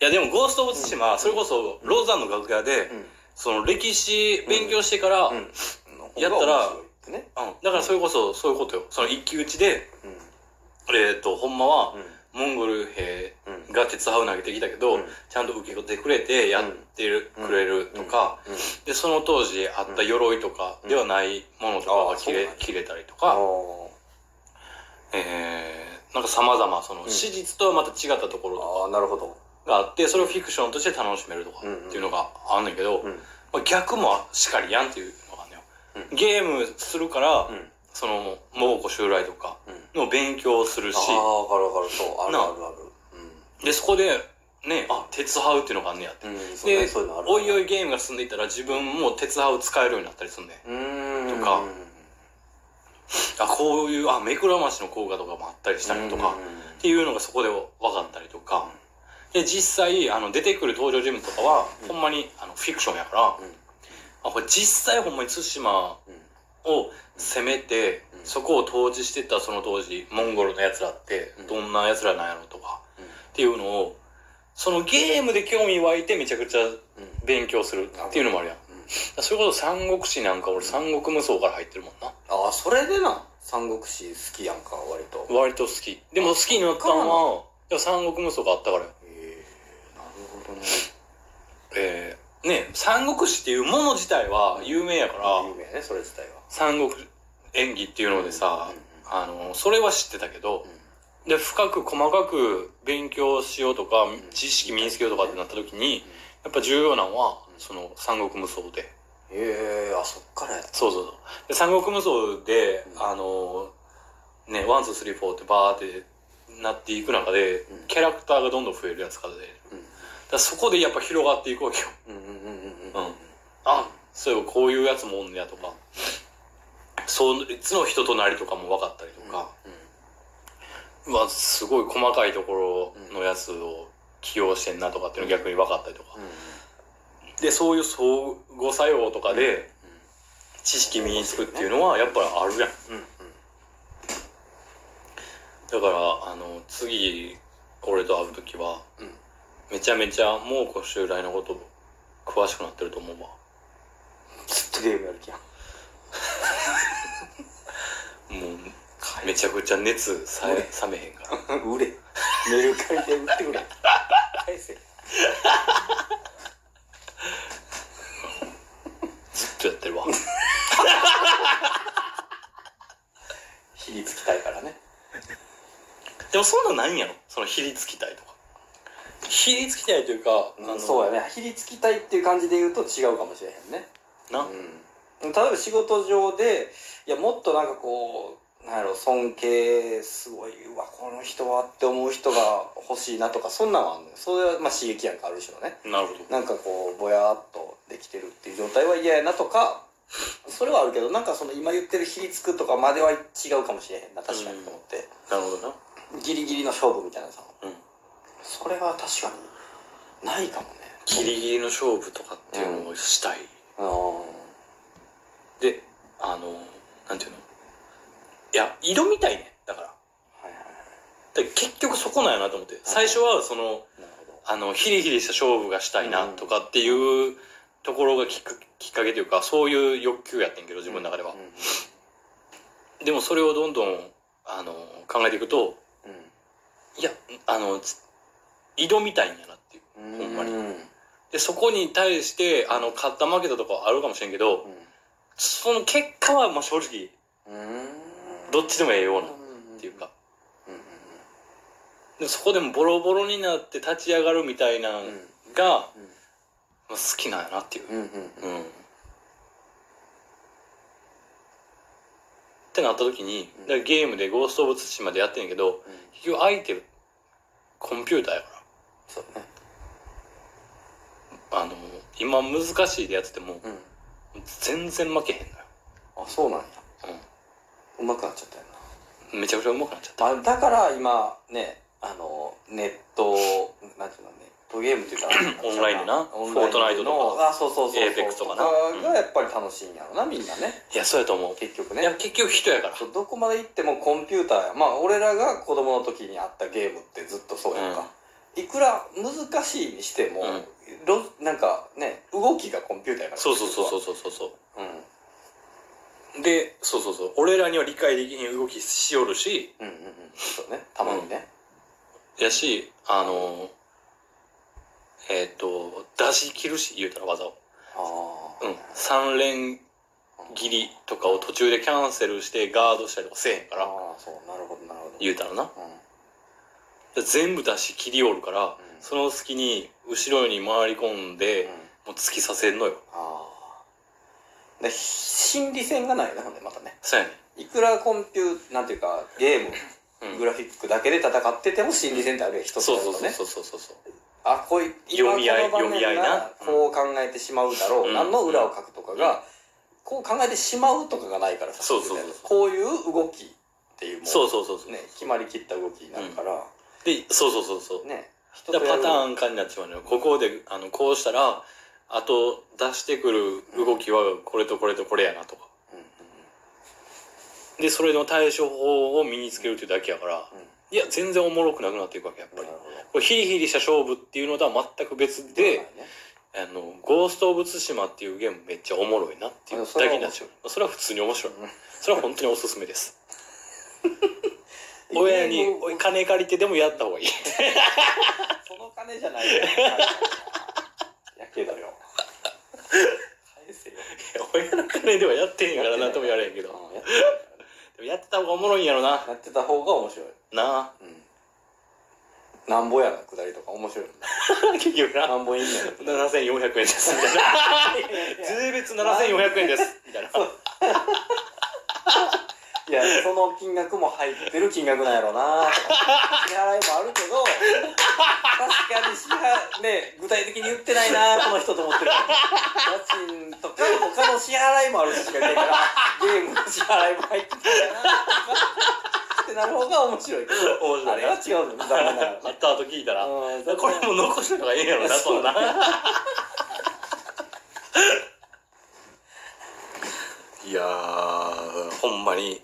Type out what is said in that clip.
いやでもゴースト・オブ・ツシマ、それこそローザンの楽屋で、うん。その歴史勉強してから、やったらだからそれこそそういうことよ。その一騎打ちでうん。えっ、とほんまは、うん。モンゴル兵うんが鉄ハウ投げてきたけど、うん。ちゃんと受け取ってくれてやってくれるとか、うん。でその当時あった鎧とかではないものとかあが切れ,、切れたりとあか、ー。えー、なんか様々そのん。史実とはまた違ったところとあーなるほど。かがあってそれをフィクションとして楽しめるとかっていうのがあんねんけど、うん。まあ、逆もしかりやんっていうのがあんねんよ、うん。ゲームするから、うん。その猛虎襲来とかうん。の勉強をするし、ああ分かる分かる。そうあるなある。あ。るでそこでねあ鉄ハウっていうのがあんねやって。でおいおいゲームが進んでいったら自分も鉄ハウ使えるようになったりすんねん。とか。あこういうあ目くらましの効果とかもあったりしたりとか、っていうのがそこで分かったりとか、で実際あの出てくる登場人物とかは、うん。ほんまにあのフィクションやから、うん。あこれ実際ほんまに対馬を攻めて、うん。そこを統治してたその当時モンゴルのやつらってうん。どんなやつらなんやろとか、うん。っていうのをそのゲームで興味湧いてめちゃくちゃうん。勉強するっていうのもあるやん。うん。それこそ三国志なんか俺三国無双から入ってるもんな。ああそれでな三国志好きやんか割と。割と好き。でも好きになったのは三国無双があったからよえー、ね三国志っていうもの自体は有名やから有名ねそれ自体は。三国演技っていうのでさ、うんあのそれは知ってたけど、うで深く細かく勉強しようとかん。知識身につけようとかってなった時にやっぱ重要なのはうんその三国無双で。ええあそっからやった。そうそうそう。で三国無双で、うん。あのね one two three four ってバーってなっていく中で、うん。キャラクターがどんどん増えるやつからでだそこでやっぱ広がっていくわけよ。うんうんうんうんうん。うん。あ。そういえばこういうやつもおんねやとか。そういつの人となりとかも分かったりとか、うわすごい細かいところのやつを起用してんなとかっていうのが逆に分かったりとか、でそういう相互作用とかで知識身につくっていうのはやっぱりあるやん。うんうん。だからあの次俺と会う時はうんめちゃめちゃ猛虎襲来のこと詳しくなってると思うわ。ずっとゲームやる気やん。もうめちゃくちゃ熱さえ冷めへんから。売れ。メルカリで売ってくれ。返せ。ずっとやってるわ。ひりつきたいからね。でもそんなんないんやろ？そのひりつきたいとかひりつきたいというか、あのそうやね。ひりつきたいっていう感じで言うと違うかもしれへんね。な、うん、例えば仕事上でいやもっとなんかこうなんやろ尊敬すごいうわこの人はって思う人が欲しいなとかそんなんはあんのよ。それはまあ刺激やんかある種のね。なるほど。なんかこうぼやっとできてるっていう状態は嫌やなとかそれはあるけどなんかその今言ってるひりつくとかまでは違うかもしれへんな確かにと思って、なるほどな。ギリギリの勝負みたいなさ。うんそれは確かにないかもね。ギリギリの勝負とかっていうのをしたい、うんであのなんていうの？いや挑みたいね。だから。はいはいはい。結局そこなんやなと思って。最初はそのあのヒリヒリした勝負がしたいなとかっていうところがきっかきっかけというかそういう欲求やってんけど自分の中では、でもそれをどんどんあの考えていくとうん。いやあのつ挑みたいんやなっていううん。ほんまに。うんでそこに対してあの勝った負けたとかはあるかもしれんけどその結果はまあ正直うん。どっちでもええようなっっていうか。でそこでもボロボロになって立ち上がるみたいなのが、好きなんやなっていう。うんってなった時にゲームで「ゴースト・オブ・ツシマ」でやってんやけど結局相手コンピューターやかそうね。らあの今難しいでやっててもうん。全然負けへんのよ、あそうなんや。うまくなっちゃったようん、めちゃくちゃ上手くなっちゃった。なあだから今ねあのネットなんていうのネットゲームっていうか オンラインでなオフォートナイトとかあそうそうそうそう。Apex とかな。がやっぱり楽しいんやろなみんなね。いやそうやと思う。結局いやね結局人やから。そうどこまで行ってもコンピューターや。まあ俺らが子供の時にあったゲームってずっとそうやんか、いくら難しいにしても、うん。ろなんかね動きがコンピューターやからそうそうそうそううそうそうそううんでそうそうそう俺らには理解できへん動きしよるしうんうんうんそうねたまにね、やしあのえっ、と出し切るし言うたら技をああうん3連切りとかを途中でキャンセルしてガードしたりとかせえへんからああそうなるほどなるほど言うたらなうんで全部出し切りおるから、ん。その隙に後ろに回り込んで、うん。もう突きさせんのよ。ああで心理戦がないねほんでまたね。そうやねいくらコンピューなんていうかゲーム、うん。グラフィックだけで戦ってても心理戦ってあるやん一つそうそうだとねそうそうそうそうあこういう読み合い読み合いながこう考えてしまうだろう、うん何の裏を書くとかが、うんこう考えてしまうとかがないからさそうそうそうそうこういう動きっていうもうそうそうそうそうね決まりきった動きになるから、でそうそうそうそう。ね。人だパターンン化になっちまうのよ。ここであのこうしたらあと出してくる動きはこれとこれとこれやなとか。うんうんでそれの対処法を身につけるっていうだけやからいや全然おもろくなくなっていくわけやっぱり。これヒリヒリした勝負っていうのとは全く別で、あのゴースト・オブ・ツシマっていうゲームめっちゃおもろいなっていうだけになっちゃう。それは普通に面白い。それは本当におすすめです 親に金借りてでもやった方がいい。その金じゃないよ。やけどよ返せよ。親の金ではやってへんからなんとも言われへんけど。でもやってた方がおもろいんやろな。やってた方が面白い。なうん。なんぼやなくだりとか面白いあ結局な。なんぼいいんやろ7400円です。みたいな。税別7400円です。みたいないやその金額も入ってる金額なんやろな。支払いもあるけど確かに支払ね具体的に言ってないなこの人と思ってる。家賃とか他の支払いもあるししか言ってないからゲームの支払いも入ってたんやなってなる方が面白いけど。面白い。あれは違うの残念ながら。ねあった後聞いたらうんこれも残したのがええやろなそんな。いやーほんまに